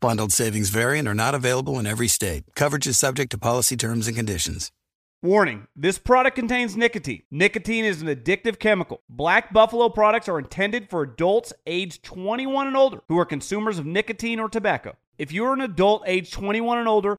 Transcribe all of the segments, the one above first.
Bundled savings vary and are not available in every state. Coverage is subject to policy terms and conditions. Warning this product contains nicotine. Nicotine is an addictive chemical. Black Buffalo products are intended for adults aged 21 and older who are consumers of nicotine or tobacco. If you're an adult age 21 and older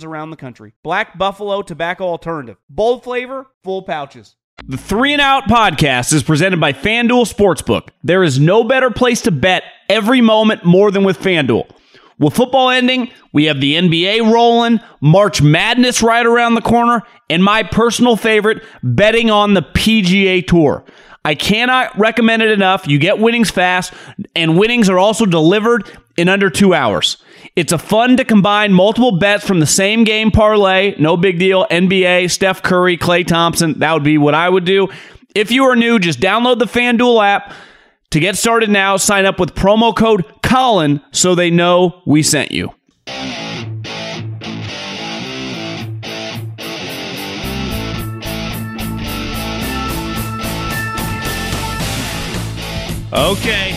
around the country. Black Buffalo Tobacco Alternative. Bold flavor, full pouches. The Three and Out podcast is presented by FanDuel Sportsbook. There is no better place to bet every moment more than with FanDuel. With football ending, we have the NBA rolling, March Madness right around the corner, and my personal favorite, betting on the PGA Tour. I cannot recommend it enough. You get winnings fast, and winnings are also delivered in under two hours. It's a fun to combine multiple bets from the same game parlay. No big deal. NBA, Steph Curry, Klay Thompson. That would be what I would do. If you are new, just download the FanDuel app. To get started now, sign up with promo code Colin so they know we sent you. Okay,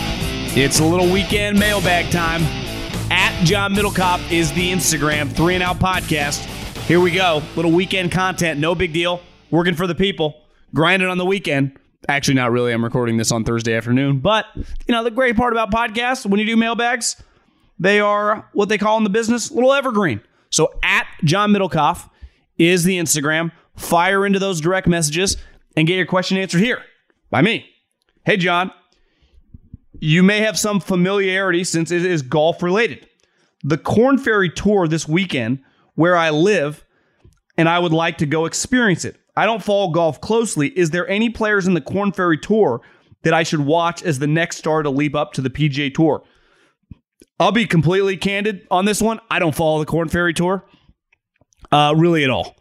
it's a little weekend mailbag time. At John Middlecoff is the Instagram three and out podcast. Here we go. Little weekend content, no big deal. Working for the people, grinding on the weekend. Actually, not really. I'm recording this on Thursday afternoon. But, you know, the great part about podcasts, when you do mailbags, they are what they call in the business little evergreen. So at John Middlecoff is the Instagram. Fire into those direct messages and get your question answered here by me. Hey, John, you may have some familiarity since it is golf related. The Corn Ferry Tour this weekend, where I live, and I would like to go experience it. I don't follow golf closely. Is there any players in the Corn Ferry Tour that I should watch as the next star to leap up to the PGA Tour? I'll be completely candid on this one. I don't follow the Corn Ferry Tour uh, really at all.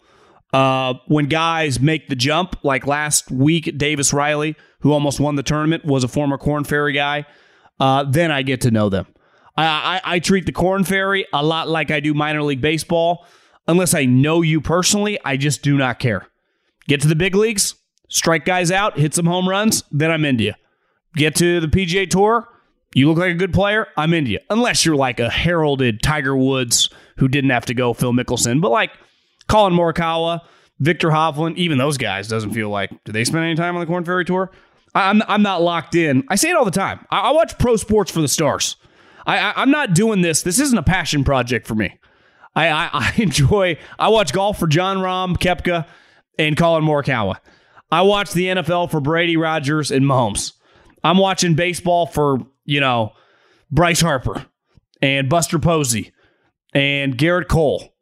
Uh, when guys make the jump, like last week, Davis Riley, who almost won the tournament, was a former Corn Ferry guy. Uh, then I get to know them. I, I, I treat the Corn Ferry a lot like I do minor league baseball. Unless I know you personally, I just do not care. Get to the big leagues, strike guys out, hit some home runs, then I'm into you. Get to the PGA Tour, you look like a good player, I'm into you. Unless you're like a heralded Tiger Woods who didn't have to go, Phil Mickelson, but like Collin Morikawa, Viktor Hovland, even those guys doesn't feel like. Do they spend any time on the Corn Ferry Tour? I'm I'm not locked in. I say it all the time. I, I watch pro sports for the stars. I, I am not doing this. This isn't a passion project for me. I, I, I enjoy. I watch golf for Jon Rahm, Koepka, and Collin Morikawa. I watch the NFL for Brady Rodgers, and Mahomes. I'm watching baseball for you know Bryce Harper and Buster Posey and Gerrit Cole.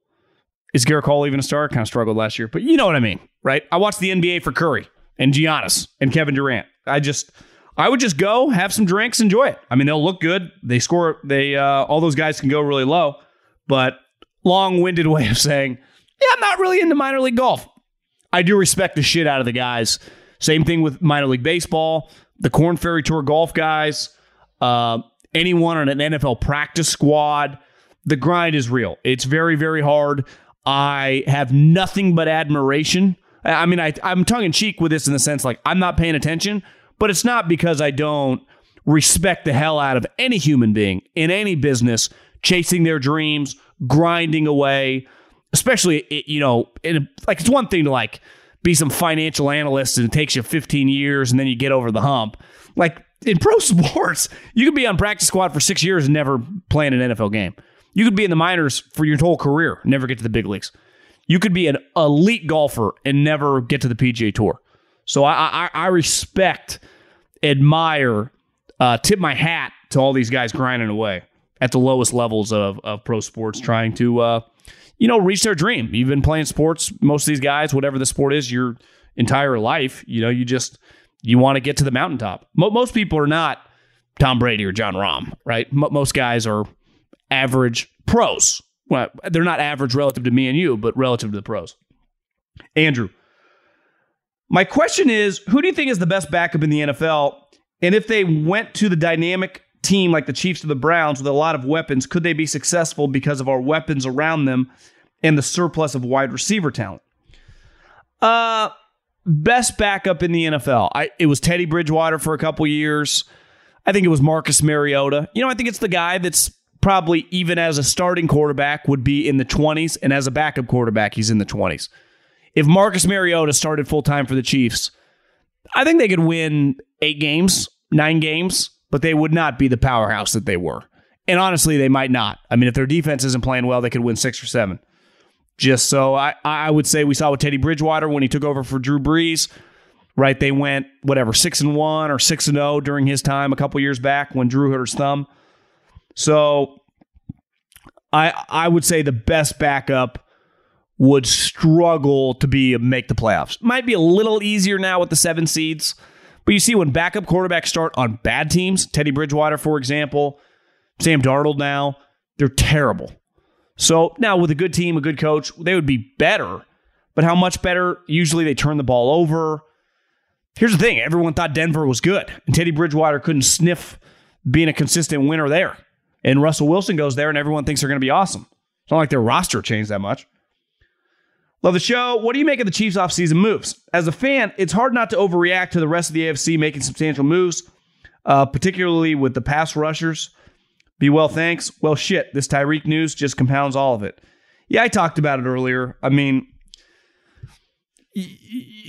Is Gerrit Cole even a star? Kind of struggled last year, but you know what I mean, right? I watched the NBA for Curry and Giannis and Kevin Durant. I just I would just go have some drinks, enjoy it. I mean, they'll look good. They score. They uh, all those guys can go really low, but long-winded way of saying, yeah, I'm not really into minor league golf. I do respect the shit out of the guys. Same thing with minor league baseball, the Corn Ferry Tour golf guys, uh, anyone on an NFL practice squad. The grind is real. It's very, very hard. I have nothing but admiration. I mean, I, I'm tongue in cheek with this in the sense like I'm not paying attention, but it's not because I don't respect the hell out of any human being in any business chasing their dreams, grinding away, especially, you know, in like it's one thing to like be some financial analyst and it takes you 15 years and then you get over the hump. Like in pro sports, you could be on practice squad for six years and never play in an NFL game. You could be in the minors for your whole career, never get to the big leagues. You could be an elite golfer and never get to the PGA Tour. So I, I, I respect, admire, uh, tip my hat to all these guys grinding away at the lowest levels of, of pro sports, trying to, uh, you know, reach their dream. You've been playing sports, most of these guys, whatever the sport is, your entire life. You know, you just you want to get to the mountaintop. Most people are not Tom Brady or Jon Rahm, right? Most guys are average pros. Well, they're not average relative to me and you, but relative to the pros. Andrew, my question is who do you think is the best backup in the NFL? And if they went to the dynamic team like the Chiefs or the Browns with a lot of weapons, could they be successful because of our weapons around them and the surplus of wide receiver talent? Uh, best backup in the NFL. I, it was Teddy Bridgewater for a couple years. I think it was Marcus Mariota. You know, I think it's the guy that's probably even as a starting quarterback would be in the 20s, and as a backup quarterback, he's in the 20s. If Marcus Mariota started full time for the Chiefs, I think they could win eight games, nine games, but they would not be the powerhouse that they were. And honestly, they might not. I mean, if their defense isn't playing well, they could win six or seven. Just so I, I would say we saw with Teddy Bridgewater when he took over for Drew Brees, right? They went whatever six and one or six and zero during his time a couple years back when Drew hurt his thumb. So I I would say the best backup would struggle to be make the playoffs. Might be a little easier now with the seven seeds, but you see when backup quarterbacks start on bad teams, Teddy Bridgewater, for example, Sam Darnold now, they're terrible. So now with a good team, a good coach, they would be better. But how much better? Usually they turn the ball over. Here's the thing everyone thought Denver was good, and Teddy Bridgewater couldn't sniff being a consistent winner there. And Russell Wilson goes there, and everyone thinks they're going to be awesome. It's not like their roster changed that much. Love the show. What do you make of the Chiefs offseason moves? As a fan, it's hard not to overreact to the rest of the AFC making substantial moves, uh, particularly with the pass rushers. Be well, thanks. Well, shit, this Tyreek news just compounds all of it. Yeah, I talked about it earlier. I mean,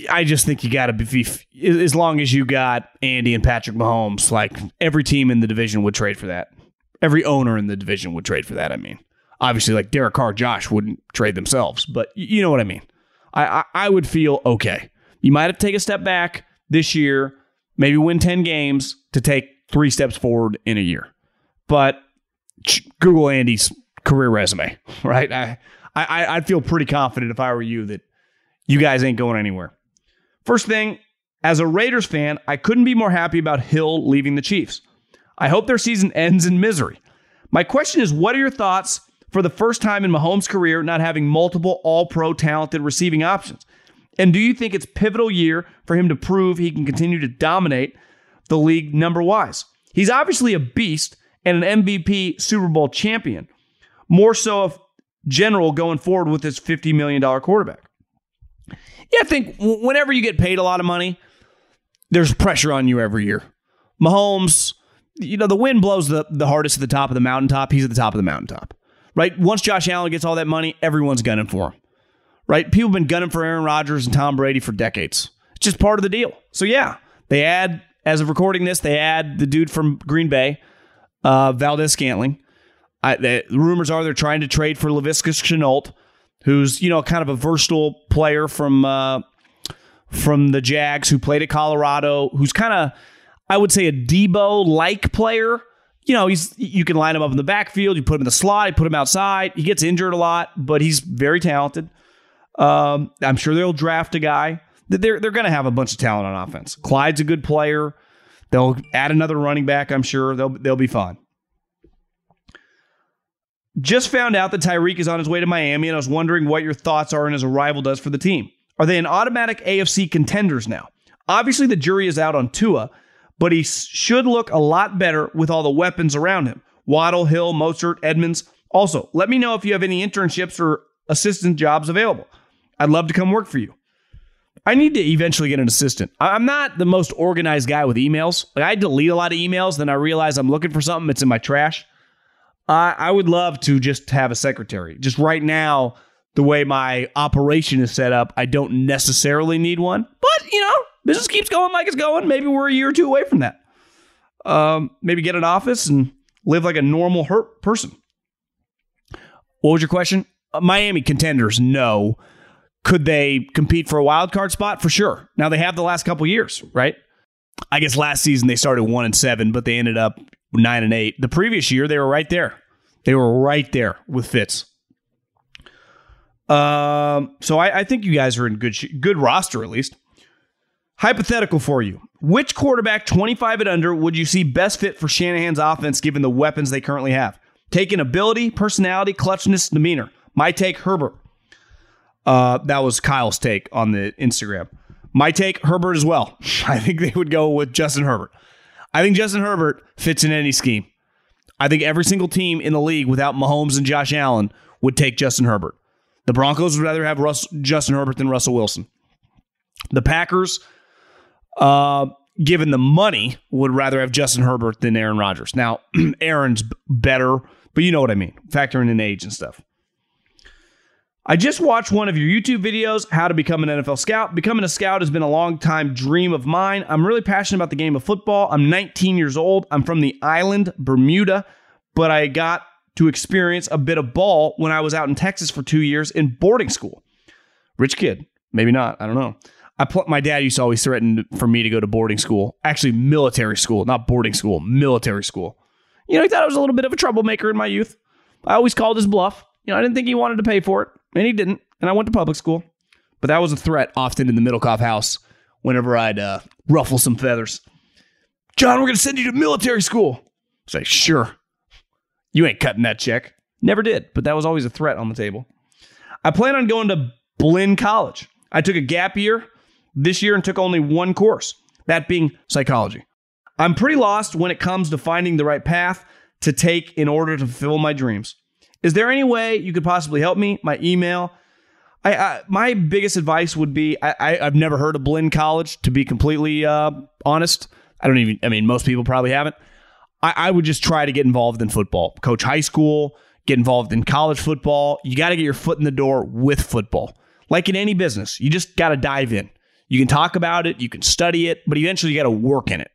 I just think you got to be, as long as you got Andy and Patrick Mahomes, like every team in the division would trade for that. Every owner in the division would trade for that. I mean, obviously, like Derek Carr, Josh wouldn't trade themselves, but you know what I mean. I, I, I would feel okay. You might have to take a step back this year, maybe win 10 games to take three steps forward in a year. But Google Andy's career resume, right? I, I, I'd feel pretty confident if I were you that you guys ain't going anywhere. First thing, as a Raiders fan, I couldn't be more happy about Hill leaving the Chiefs. I hope their season ends in misery. My question is what are your thoughts for the first time in Mahomes' career not having multiple all pro talented receiving options? And do you think it's pivotal year for him to prove he can continue to dominate the league number wise? He's obviously a beast and an MVP Super Bowl champion, more so of general going forward with this $50 million quarterback. Yeah, I think whenever you get paid a lot of money, there's pressure on you every year. Mahomes, you know, the wind blows the, the hardest at the top of the mountaintop. He's at the top of the mountaintop, right? Once Josh Allen gets all that money, everyone's gunning for him, right? People have been gunning for Aaron Rodgers and Tom Brady for decades. It's just part of the deal. So, yeah, they add, as of recording this, they add the dude from Green Bay, uh, Valdes-Scantling. I, the rumors are they're trying to trade for Laviska Shenault, who's, you know, kind of a versatile player from, uh, from the Jags who played at Colorado, who's kind of I would say a Deebo like player. You know, he's you can line him up in the backfield, you put him in the slot, you put him outside. He gets injured a lot, but he's very talented. Um, I'm sure they'll draft a guy. They're they're going to have a bunch of talent on offense. Clyde's a good player. They'll add another running back. I'm sure they'll they'll be fine. Just found out that Tyreek is on his way to Miami, and I was wondering what your thoughts are and his arrival does for the team. Are they an automatic AFC contenders now? Obviously, the jury is out on Tua, but he should look a lot better with all the weapons around him. Waddle, Hill, Mostert, Edmonds. Also, let me know if you have any internships or assistant jobs available. I'd love to come work for you. I need to eventually get an assistant. I'm not the most organized guy with emails. Like I delete a lot of emails, then I realize I'm looking for something, it's in my trash. I, I would love to just have a secretary. Just right now, the way my operation is set up, I don't necessarily need one. But, you know, business keeps going like it's going. Maybe we're a year or two away from that. Um, maybe get an office and live like a normal hurt person. What was your question? Miami contenders, no. Could they compete for a wild card spot? For sure. Now they have the last couple years, right? I guess last season they started one and seven, but they ended up nine and eight. The previous year they were right there. They were right there with Fitz. Um, so I, I think you guys are in good good roster at least. Hypothetical for you: Which quarterback, twenty five and under, would you see best fit for Shanahan's offense given the weapons they currently have? Taking ability, personality, clutchness, demeanor. My take: Herbert. Uh, that was Kyle's take on the Instagram. My take: Herbert as well. I think they would go with Justin Herbert. I think Justin Herbert fits in any scheme. I think every single team in the league without Mahomes and Josh Allen would take Justin Herbert. The Broncos would rather have Russ, Justin Herbert than Russell Wilson. The Packers, uh, given the money, would rather have Justin Herbert than Aaron Rodgers. Now, Aaron's better, but you know what I mean, factoring in age and stuff. I just watched one of your YouTube videos, How to Become an NFL Scout. Becoming a scout has been a long time dream of mine. I'm really passionate about the game of football. I'm 19 years old. I'm from the island, Bermuda, but I got to experience a bit of ball when I was out in Texas for two years in boarding school. Rich kid, maybe not. I don't know. I pl- my dad used to always threaten for me to go to boarding school, actually military school, not boarding school, military school. You know, he thought I was a little bit of a troublemaker in my youth. I always called his bluff. You know, I didn't think he wanted to pay for it, and he didn't. And I went to public school, but that was a threat often in the Middlecoff house whenever I'd uh, ruffle some feathers. John, we're going to send you to military school. Say, sure. You ain't cutting that check. Never did, but that was always a threat on the table. I plan on going to Blinn College. I took a gap year this year and took only one course, that being psychology. I'm pretty lost when it comes to finding the right path to take in order to fulfill my dreams. Is there any way you could possibly help me? My email. I, I my biggest advice would be I, I have never heard of Blinn College to be completely uh, honest. I don't even. I mean, most people probably haven't. I, I would just try to get involved in football, coach high school, get involved in college football. You got to get your foot in the door with football. Like in any business, you just got to dive in. You can talk about it, you can study it, but eventually you got to work in it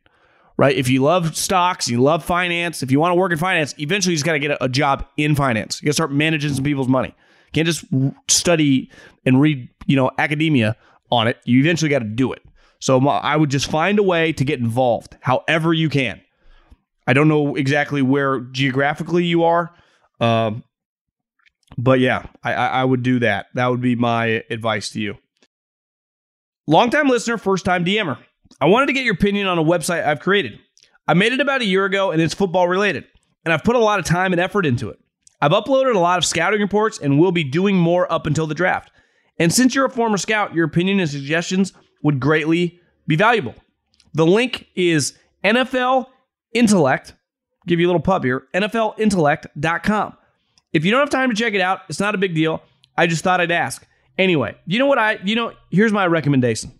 right? If you love stocks, you love finance, if you want to work in finance, eventually you just got to get a, a, job in finance. You got to start managing some people's money. You can't just study and read, you know, academia on it. You eventually got to do it. So I would just find a way to get involved, however you can. I don't know exactly where geographically you are, um, but yeah, I, I would do that. That would be my advice to you. Longtime listener, first time DMer. I wanted to get your opinion on a website I've created. I made it about a year ago and it's football related, and I've put a lot of time and effort into it. I've uploaded a lot of scouting reports and will be doing more up until the draft. And since you're a former scout, your opinion and suggestions would greatly be valuable. The link is NFL Intellect. Give you a little pub here. NFLintellect.com. If you don't have time to check it out, it's not a big deal. I just thought I'd ask. Anyway, you know what I, you know, here's my recommendation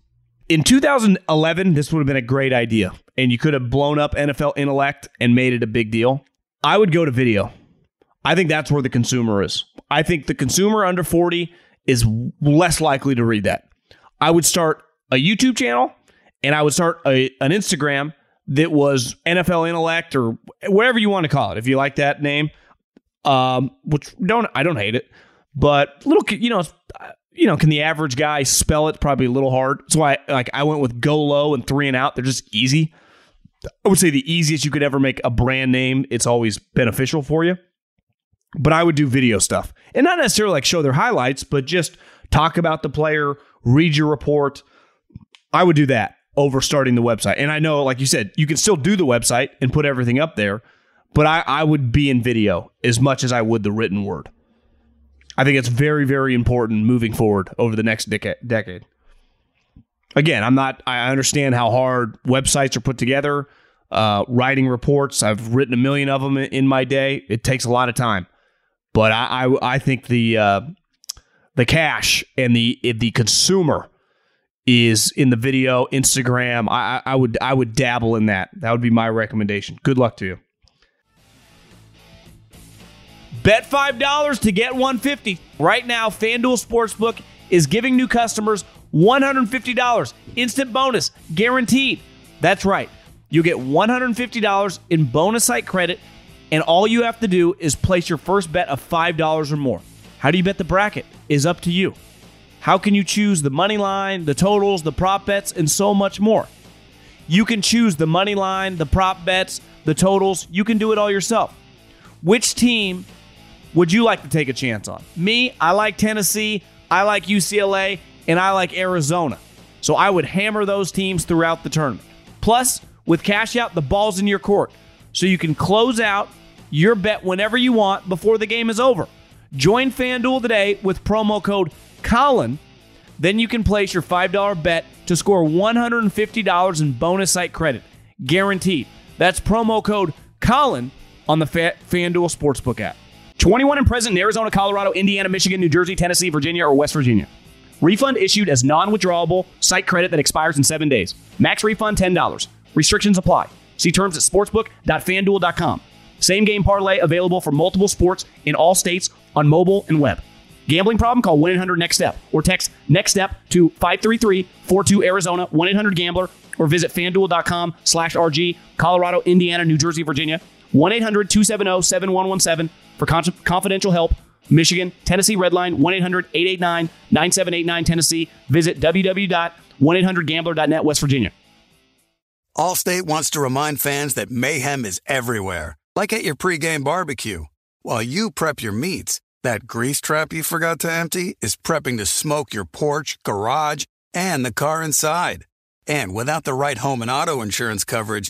in 2011, this would have been a great idea, and you could have blown up NFL Intellect and made it a big deal. I would go to video. I think that's where the consumer is. I think the consumer under 40 is less likely to read that. I would start a YouTube channel and I would start a, an Instagram that was NFL Intellect or whatever you want to call it. If you like that name, um, which don't I don't hate it, but little you know you know, can the average guy spell it? Probably a little hard. That's why, like, I went with go low and three and out. They're just easy. I would say the easiest you could ever make a brand name. It's always beneficial for you. But I would do video stuff and not necessarily like show their highlights, but just talk about the player, read your report. I would do that over starting the website. And I know, like you said, you can still do the website and put everything up there, but I, I would be in video as much as I would the written word. I think it's very, very important moving forward over the next decade. Again, I'm not. I understand how hard websites are put together. Uh, writing reports, I've written a million of them in my day. It takes a lot of time, but I, I, I think the uh, the cash and the the consumer is in the video, Instagram. I, I would I would dabble in that. That would be my recommendation. Good luck to you. Bet $5 to get 150. Right now, FanDuel Sportsbook is giving new customers $150 instant bonus guaranteed. That's right. You get $150 in bonus site credit, and all you have to do is place your first bet of $5 or more. How do you bet the bracket is up to you. How can you choose the money line, the totals, the prop bets, and so much more? You can choose the money line, the prop bets, the totals. You can do it all yourself. Which team would you like to take a chance on? Me, I like Tennessee, I like UCLA, and I like Arizona. So I would hammer those teams throughout the tournament. Plus, with cash out, the ball's in your court. So you can close out your bet whenever you want before the game is over. Join FanDuel today with promo code Colin. Then you can place your $5 bet to score $150 in bonus site credit. Guaranteed. That's promo code Colin on the FanDuel Sportsbook app. 21 and present in Arizona, Colorado, Indiana, Michigan, New Jersey, Tennessee, Virginia, or West Virginia. Refund issued as non withdrawable site credit that expires in seven days. Max refund $10. Restrictions apply. See terms at sportsbook.fanduel.com. Same game parlay available for multiple sports in all states on mobile and web. Gambling problem? Call 1 800 NEXT STEP or text NEXT STEP to 533 42 Arizona 1 800 Gambler or visit fanduel.com slash RG, Colorado, Indiana, New Jersey, Virginia. 1 800 270 7117 for confidential help. Michigan, Tennessee Redline, 1 800 889 9789 Tennessee. Visit www.1800gambler.net, West Virginia. Allstate wants to remind fans that mayhem is everywhere, like at your pregame barbecue. While you prep your meats, that grease trap you forgot to empty is prepping to smoke your porch, garage, and the car inside. And without the right home and auto insurance coverage,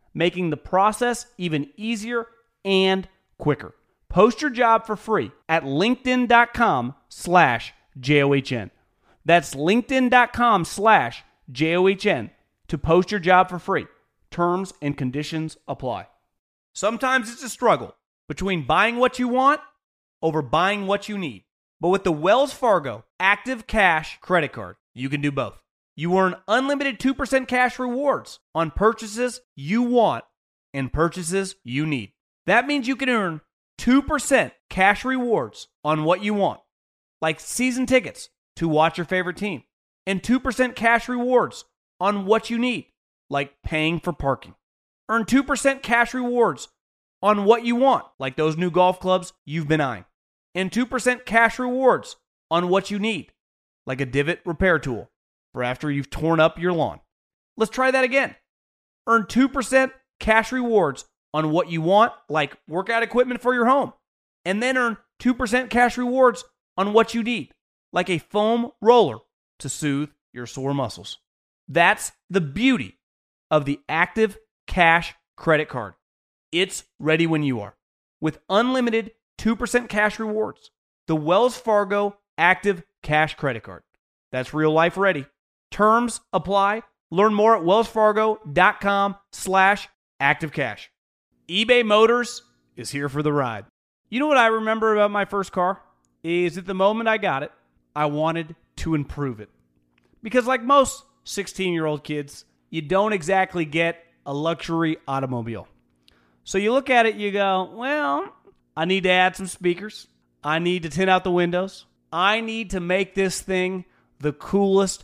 making the process even easier and quicker. Post your job for free at linkedin.com slash J-O-H-N. That's linkedin.com slash J-O-H-N to post your job for free. Terms and conditions apply. Sometimes it's a struggle between buying what you want over buying what you need. But with the Wells Fargo Active Cash credit card, you can do both. You earn unlimited 2% cash rewards on purchases you want and purchases you need. That means you can earn 2% cash rewards on what you want, like season tickets to watch your favorite team, and 2% cash rewards on what you need, like paying for parking. Earn 2% cash rewards on what you want, like those new golf clubs you've been eyeing, and 2% cash rewards on what you need, like a divot repair tool for after you've torn up your lawn. Let's try that again. Earn 2% cash rewards on what you want, like workout equipment for your home, and then earn 2% cash rewards on what you need, like a foam roller to soothe your sore muscles. That's the beauty of the Active Cash credit card. It's ready when you are. With unlimited 2% cash rewards, the Wells Fargo Active Cash credit card. That's real life ready. Terms apply. Learn more at wellsfargo.com slash activecash eBay Motors is here for the ride. You know what I remember about my first car? Is at the moment I got it, I wanted to improve it. Because, like most 16 year old kids, you don't exactly get a luxury automobile. So you look at it, you go, well, I need to add some speakers. I need to tint out the windows. I need to make this thing the coolest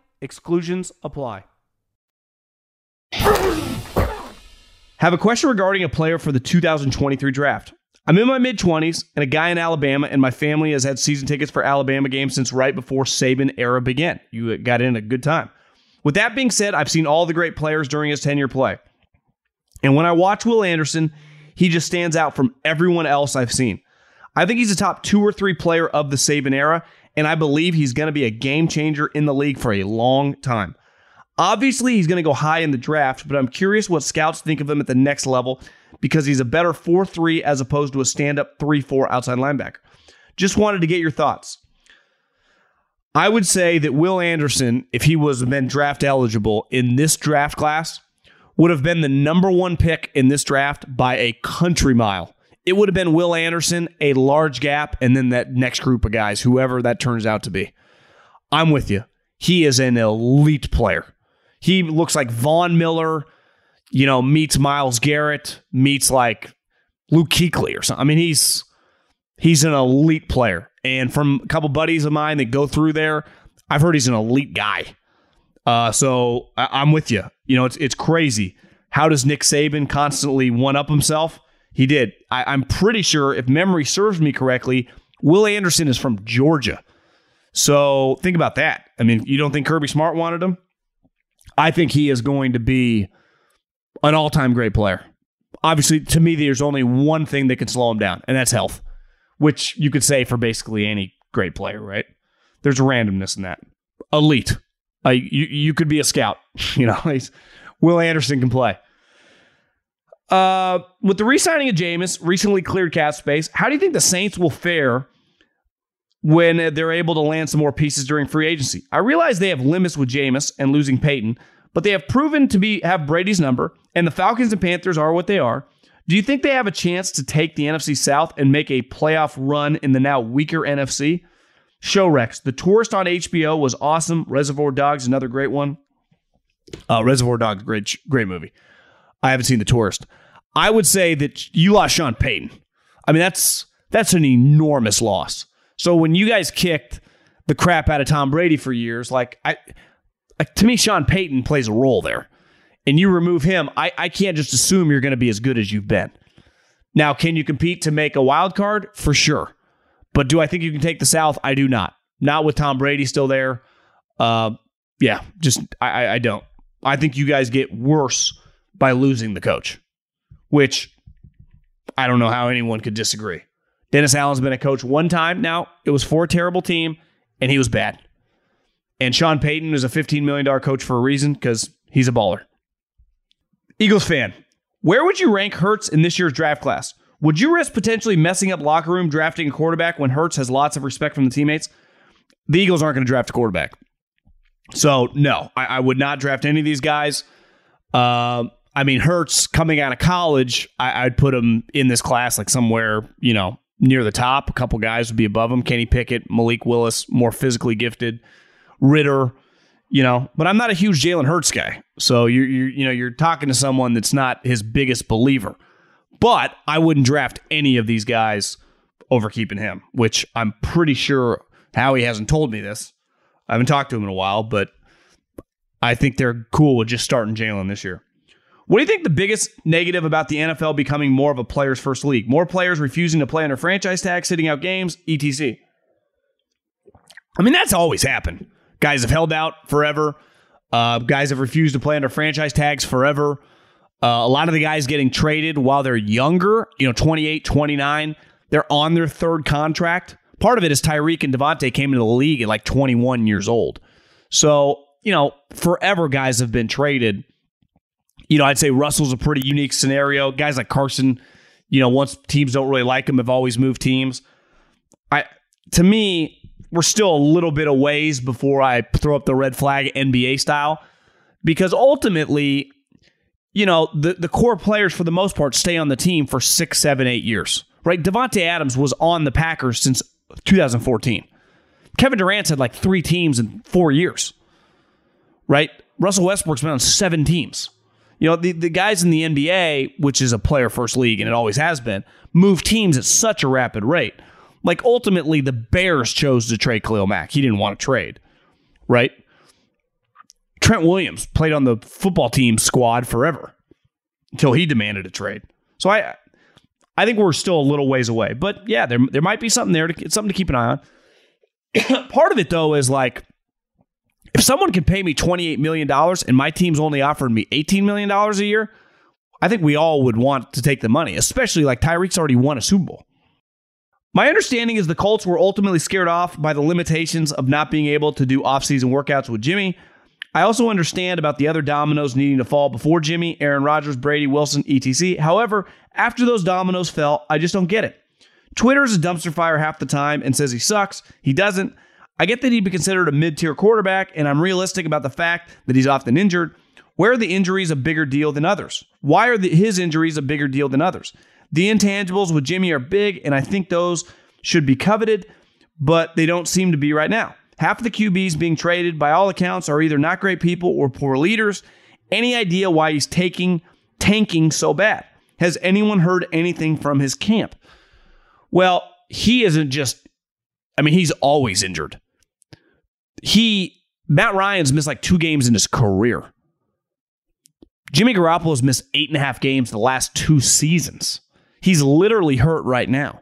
exclusions apply. Have a question regarding a player for the 2023 draft. I'm in my mid 20s and a guy in Alabama, and my family has had season tickets for Alabama games since right before Saban era began. You got in a good time. With that being said, I've seen all the great players during his 10 year play. And when I watch Will Anderson, he just stands out from everyone else I've seen. I think he's a top two or three player of the Saban era, and I believe he's going to be a game changer in the league for a long time. Obviously, he's going to go high in the draft, but I'm curious what scouts think of him at the next level because he's a better 4 3 as opposed to a stand up 3 4 outside linebacker. Just wanted to get your thoughts. I would say that Will Anderson, if he was been draft eligible in this draft class, would have been the number one pick in this draft by a country mile. It would have been Will Anderson, a large gap, and then that next group of guys, whoever that turns out to be. I'm with you. He is an elite player. He looks like Von Miller, you know, meets Myles Garrett, meets like Luke Kuechly or something. I mean, he's he's an elite player. And from a couple buddies of mine that go through there, I've heard he's an elite guy. Uh, so I- am with you. You know, it's it's crazy. How does Nick Saban constantly one up himself? He did. I, I'm pretty sure, if memory serves me correctly, Will Anderson is from Georgia. So think about that. I mean, you don't think Kirby Smart wanted him? I think he is going to be an all time great player. Obviously, to me, there's only one thing that can slow him down, and that's health, which you could say for basically any great player, right? There's randomness in that. Elite. Uh, you, you could be a scout. You know, Will Anderson can play. Uh, with the re-signing of Jameis, recently cleared cap space, how do you think the Saints will fare when they're able to land some more pieces during free agency? I realize they have limits with Jameis and losing Payton, but they have proven to be have Brady's number, and the Falcons and Panthers are what they are. Do you think they have a chance to take the NFC South and make a playoff run in the now weaker NFC? Show Rex, The Tourist on HBO was awesome. Reservoir Dogs, another great one. Uh, Reservoir Dogs, great, great movie. I haven't seen The Tourist. I would say that you lost Sean Payton. I mean, that's that's an enormous loss. So when you guys kicked the crap out of Tom Brady for years, like I, to me, Sean Payton plays a role there, and you remove him, I, I can't just assume you're going to be as good as you've been. Now, can you compete to make a wild card? For sure. But do I think you can take the South? I do not. Not with Tom Brady still there. Uh, yeah, just I, I don't. I think you guys get worse by losing the coach which I don't know how anyone could disagree. Dennis Allen's been a coach one time now. It was for a terrible team, and he was bad. And Sean Payton is a $15 million coach for a reason because he's a baller. Eagles fan, where would you rank Hurts in this year's draft class? Would you risk potentially messing up locker room drafting a quarterback when Hurts has lots of respect from the teammates? The Eagles aren't going to draft a quarterback. So, no, I, I, would not draft any of these guys. Uh, I mean, Hurts coming out of college, I, would put him in this class like somewhere, you know, near the top. A couple guys would be above him. Kenny Pickett, Malik Willis, more physically gifted. Ridder, you know, but I'm not a huge Jalen Hurts guy. So you you you know, you're talking to someone that's not his biggest believer. But I wouldn't draft any of these guys over keeping him, which I'm pretty sure Howie hasn't told me this. I haven't talked to him in a while, but I think they're cool with just starting Jalen this year. What do you think the biggest negative about the NFL becoming more of a player's first league? More players refusing to play under franchise tag, sitting out games, etc. I mean, that's always happened. Guys have held out forever. Uh, guys have refused to play under franchise tags forever. Uh, a lot of the guys getting traded while they're younger, you know, 28, 29, they're on their third contract. Part of it is Tyreek and Davante came into the league at like 21 years old. So, you know, forever guys have been traded you know, I'd say Russell's a pretty unique scenario. Guys like Carson, you know, once teams don't really like him, have always moved teams. I to me, we're still a little bit of ways before I throw up the red flag NBA style because ultimately, you know, the, the core players for the most part stay on the team for six, seven, eight years, right? Davante Adams was on the Packers since 2014. Kevin Durant's had like three teams in four years, right? Russell Westbrook's been on seven teams. You know, the, the guys in the NBA, which is a player first league and it always has been, move teams at such a rapid rate. Like ultimately, the Bears chose to trade Khalil Mack. He didn't want to trade, right? Trent Williams played on the football team squad forever until he demanded a trade. So I, I think we're still a little ways away. But yeah, there there might be something there. To, something to keep an eye on. Part of it though is like, if someone can pay me twenty eight million dollars and my team's only offering me eighteen million dollars a year, I think we all would want to take the money. Especially like Tyreek's already won a Super Bowl. My understanding is the Colts were ultimately scared off by the limitations of not being able to do offseason workouts with Jimmy. I also understand about the other dominoes needing to fall before Jimmy, Aaron Rodgers, Brady, Wilson, etc. However, after those dominoes fell, I just don't get it. Twitter is a dumpster fire half the time and says he sucks. He doesn't. I get that he'd be considered a mid tier quarterback, and I'm realistic about the fact that he's often injured. Where are the injuries a bigger deal than others? Why are the, his injuries a bigger deal than others? The intangibles with Jimmy are big, and I think those should be coveted, but they don't seem to be right now. Half of the QBs being traded, by all accounts, are either not great people or poor leaders. Any idea why he's taking tanking so bad? Has anyone heard anything from his camp? Well, he isn't just, I mean, he's always injured. He, Matt Ryan's missed like two games in his career. Jimmy Garoppolo's missed eight and a half games the last two seasons. He's literally hurt right now.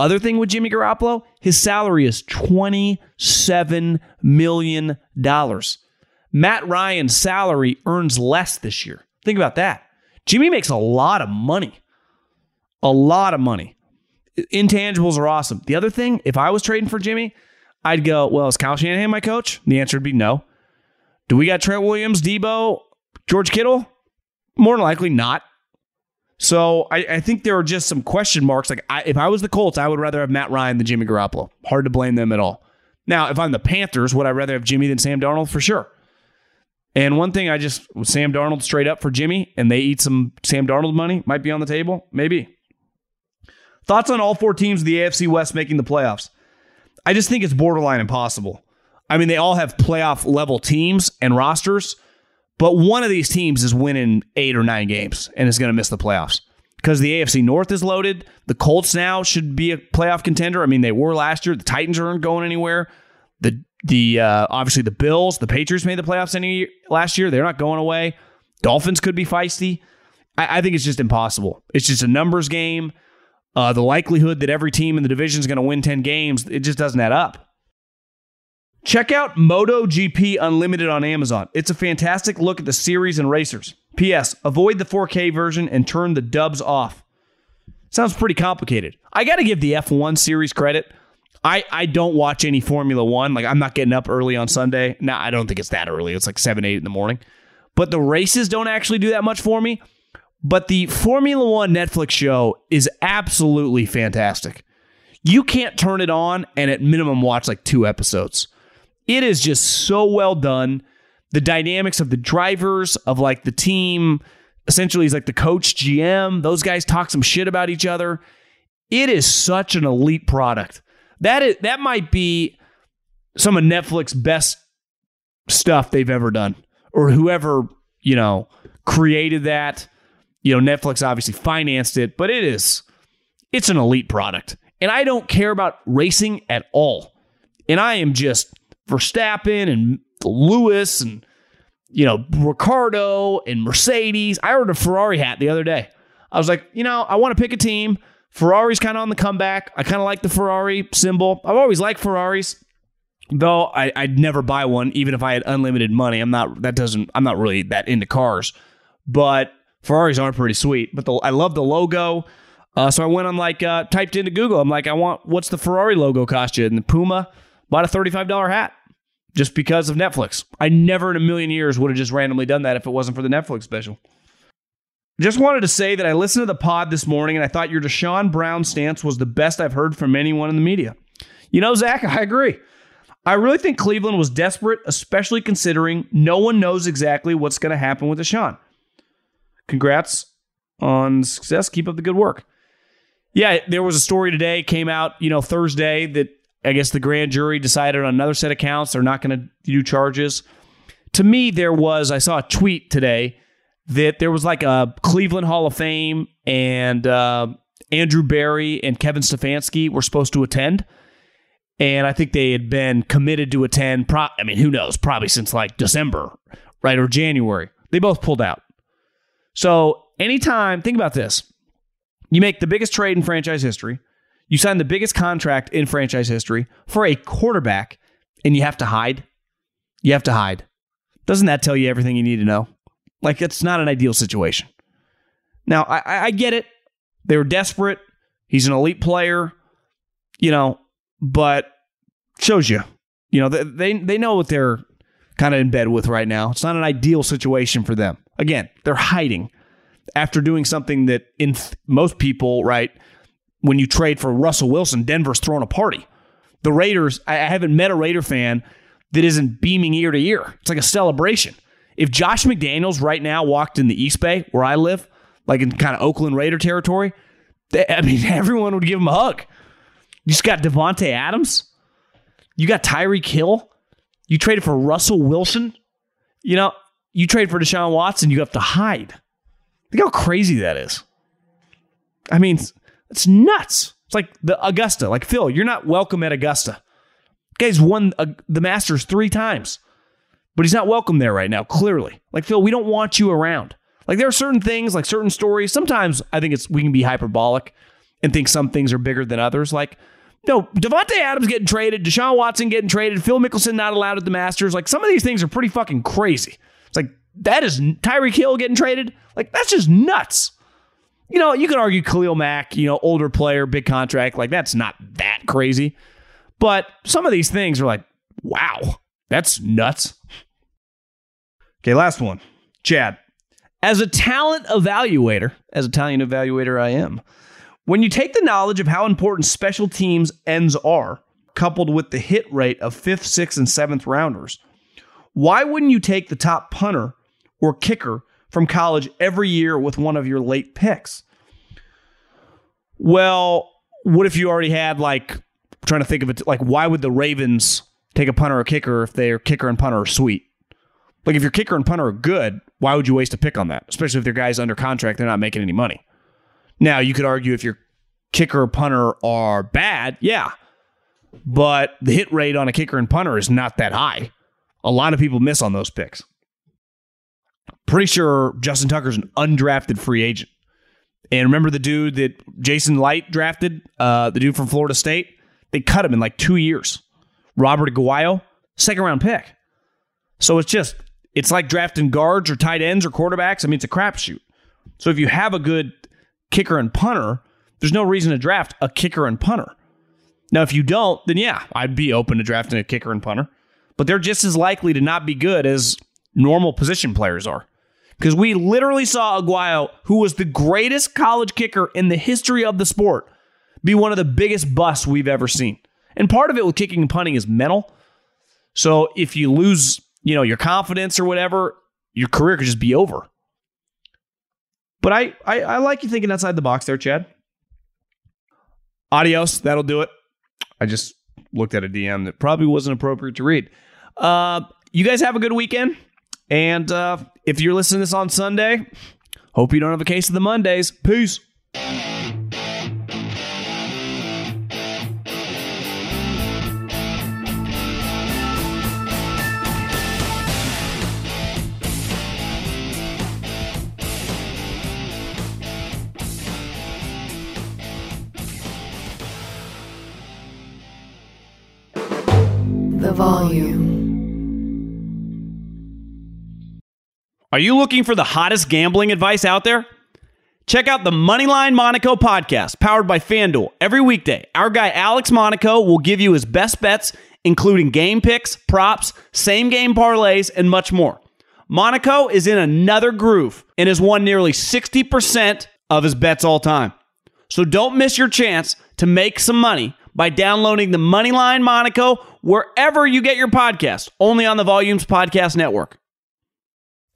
Other thing with Jimmy Garoppolo, his salary is $27 million. Matt Ryan's salary earns less this year. Think about that. Jimmy makes a lot of money. A lot of money. Intangibles are awesome. The other thing, if I was trading for Jimmy, I'd go, well, is Kyle Shanahan my coach? The answer would be no. Do we got Trent Williams, Deebo, George Kittle? More than likely not. So I, I, think there are just some question marks. Like I, if I was the Colts, I would rather have Matt Ryan than Jimmy Garoppolo. Hard to blame them at all. Now, if I'm the Panthers, would I rather have Jimmy than Sam Darnold? For sure. And one thing I just Sam Darnold straight up for Jimmy, and they eat some Sam Darnold money might be on the table. Maybe. Thoughts on all four teams of the AFC West making the playoffs? I just think it's borderline impossible. I mean, they all have playoff level teams and rosters. But one of these teams is winning eight or nine games and is going to miss the playoffs because the AFC North is loaded. The Colts now should be a playoff contender. I mean, they were last year. The Titans aren't going anywhere. The the uh, obviously the Bills, the Patriots made the playoffs any last year. They're not going away. Dolphins could be feisty. I, I think it's just impossible. It's just a numbers game. Uh, the likelihood that every team in the division is going to win ten games, it just doesn't add up. Check out MotoGP Unlimited on Amazon. It's a fantastic look at the series and racers. P.S. Avoid the 4K version and turn the dubs off. Sounds pretty complicated. I got to give the F1 series credit. I, I don't watch any Formula One. Like, I'm not getting up early on Sunday. No, I don't think it's that early. It's like 7, 8 in the morning. But the races don't actually do that much for me. But the Formula One Netflix show is absolutely fantastic. You can't turn it on and at minimum watch like two episodes. It is just so well done. The dynamics of the drivers, of like the team, essentially, he's like the coach, GM. Those guys talk some shit about each other. It is such an elite product. That is that might be some of Netflix best stuff they've ever done, or whoever you know created that. You know, Netflix obviously financed it, but it is it's an elite product, and I don't care about racing at all. And I am just Verstappen and Lewis and you know Ricciardo and Mercedes. I ordered a Ferrari hat the other day. I was like, you know, I want to pick a team. Ferrari's kind of on the comeback. I kind of like the Ferrari symbol. I've always liked Ferraris, though I, would never buy one, even if I had unlimited money. I'm not. That doesn't. I'm not really that into cars, but Ferraris are pretty sweet. But the, I love the logo. Uh, so I went on like uh, typed into Google. I'm like, I want what's the Ferrari logo cost you? And the Puma bought a $35 hat just because of Netflix. I never in a million years would have just randomly done that if it wasn't for the Netflix special. Just wanted to say that I listened to the pod this morning and I thought your Deshaun Brown stance was the best I've heard from anyone in the media. You know, Zach, I agree. I really think Cleveland was desperate, especially considering no one knows exactly what's going to happen with Deshaun. Congrats on success. Keep up the good work. Yeah, there was a story today, came out, you know, Thursday that I guess the grand jury decided on another set of counts. They're not going to do charges. To me, there was, I saw a tweet today that there was like a Cleveland Hall of Fame and uh, Andrew Berry and Kevin Stefanski were supposed to attend. And I think they had been committed to attend, pro- I mean, who knows, probably since like December, right, or January. They both pulled out. So anytime, think about this you make the biggest trade in franchise history, you sign the biggest contract in franchise history for a quarterback, and you have to hide. You have to hide. Doesn't that tell you everything you need to know? Like, it's not an ideal situation. Now, I, I get it. They were desperate. He's an elite player, you know, but shows you, you know, they they know what they're kind of in bed with right now. It's not an ideal situation for them. Again, they're hiding after doing something that in th- most people, right, when you trade for Russell Wilson, Denver's throwing a party. The Raiders, I, I haven't met a Raider fan that isn't beaming ear to ear. It's like a celebration. If Josh McDaniels right now walked in the East Bay, where I live, like in kind of Oakland Raider territory, they, I mean, everyone would give him a hug. You just got Davante Adams. You got Tyreek Hill. You traded for Russell Wilson. You know, you trade for Deshaun Watson, you have to hide. Think how crazy that is. I mean, it's nuts. It's like the Augusta. Like Phil, you're not welcome at Augusta. Guy's won uh, the Masters three times, but he's not welcome there right now. Clearly, like Phil, we don't want you around. Like there are certain things, like certain stories. Sometimes I think it's we can be hyperbolic and think some things are bigger than others. Like no, Davante Adams getting traded, Deshaun Watson getting traded, Phil Mickelson not allowed at the Masters. Like some of these things are pretty fucking crazy. It's like that is Tyreek Hill getting traded. Like that's just nuts. You know, you can argue Khalil Mack, you know, older player, big contract. Like that's not that crazy. But some of these things are like, wow, that's nuts. Okay, last one. Chad. As a talent evaluator, as a talent evaluator I am, when you take the knowledge of how important special teams ends are, coupled with the hit rate of fifth, sixth, and seventh rounders, why wouldn't you take the top punter or kicker from college every year with one of your late picks? Well, what if you already had like I'm trying to think of it like why would the Ravens take a punter or kicker if their kicker and punter are sweet? Like if your kicker and punter are good, why would you waste a pick on that? Especially if their guys under contract, they're not making any money. Now you could argue if your kicker punter are bad, yeah. But the hit rate on a kicker and punter is not that high. A lot of people miss on those picks. Pretty sure Justin Tucker's an undrafted free agent. And remember the dude that Jason Licht drafted, uh, the dude from Florida State? They cut him in like two years. Robert Aguayo, second round pick. So it's just, it's like drafting guards or tight ends or quarterbacks. I mean, it's a crapshoot. So if you have a good kicker and punter, there's no reason to draft a kicker and punter. Now, if you don't, then yeah, I'd be open to drafting a kicker and punter. But they're just as likely to not be good as normal position players are. Because we literally saw Aguayo, who was the greatest college kicker in the history of the sport, be one of the biggest busts we've ever seen. And part of it with kicking and punting is mental. So if you lose, you know, your confidence or whatever, your career could just be over. But I, I, I like you thinking outside the box there, Chad. Adios. That'll do it. I just looked at a DM that probably wasn't appropriate to read. Uh, you guys have a good weekend. And uh, if you're listening to this on Sunday, hope you don't have a case of the Mondays. Peace. Are you looking for the hottest gambling advice out there? Check out the Moneyline Monaco podcast, powered by FanDuel. Every weekday, our guy Alex Monaco will give you his best bets, including game picks, props, same game parlays, and much more. Monaco is in another groove and has won nearly 60% of his bets all time. So don't miss your chance to make some money by downloading the Moneyline Monaco wherever you get your podcast, only on the Volumes Podcast Network.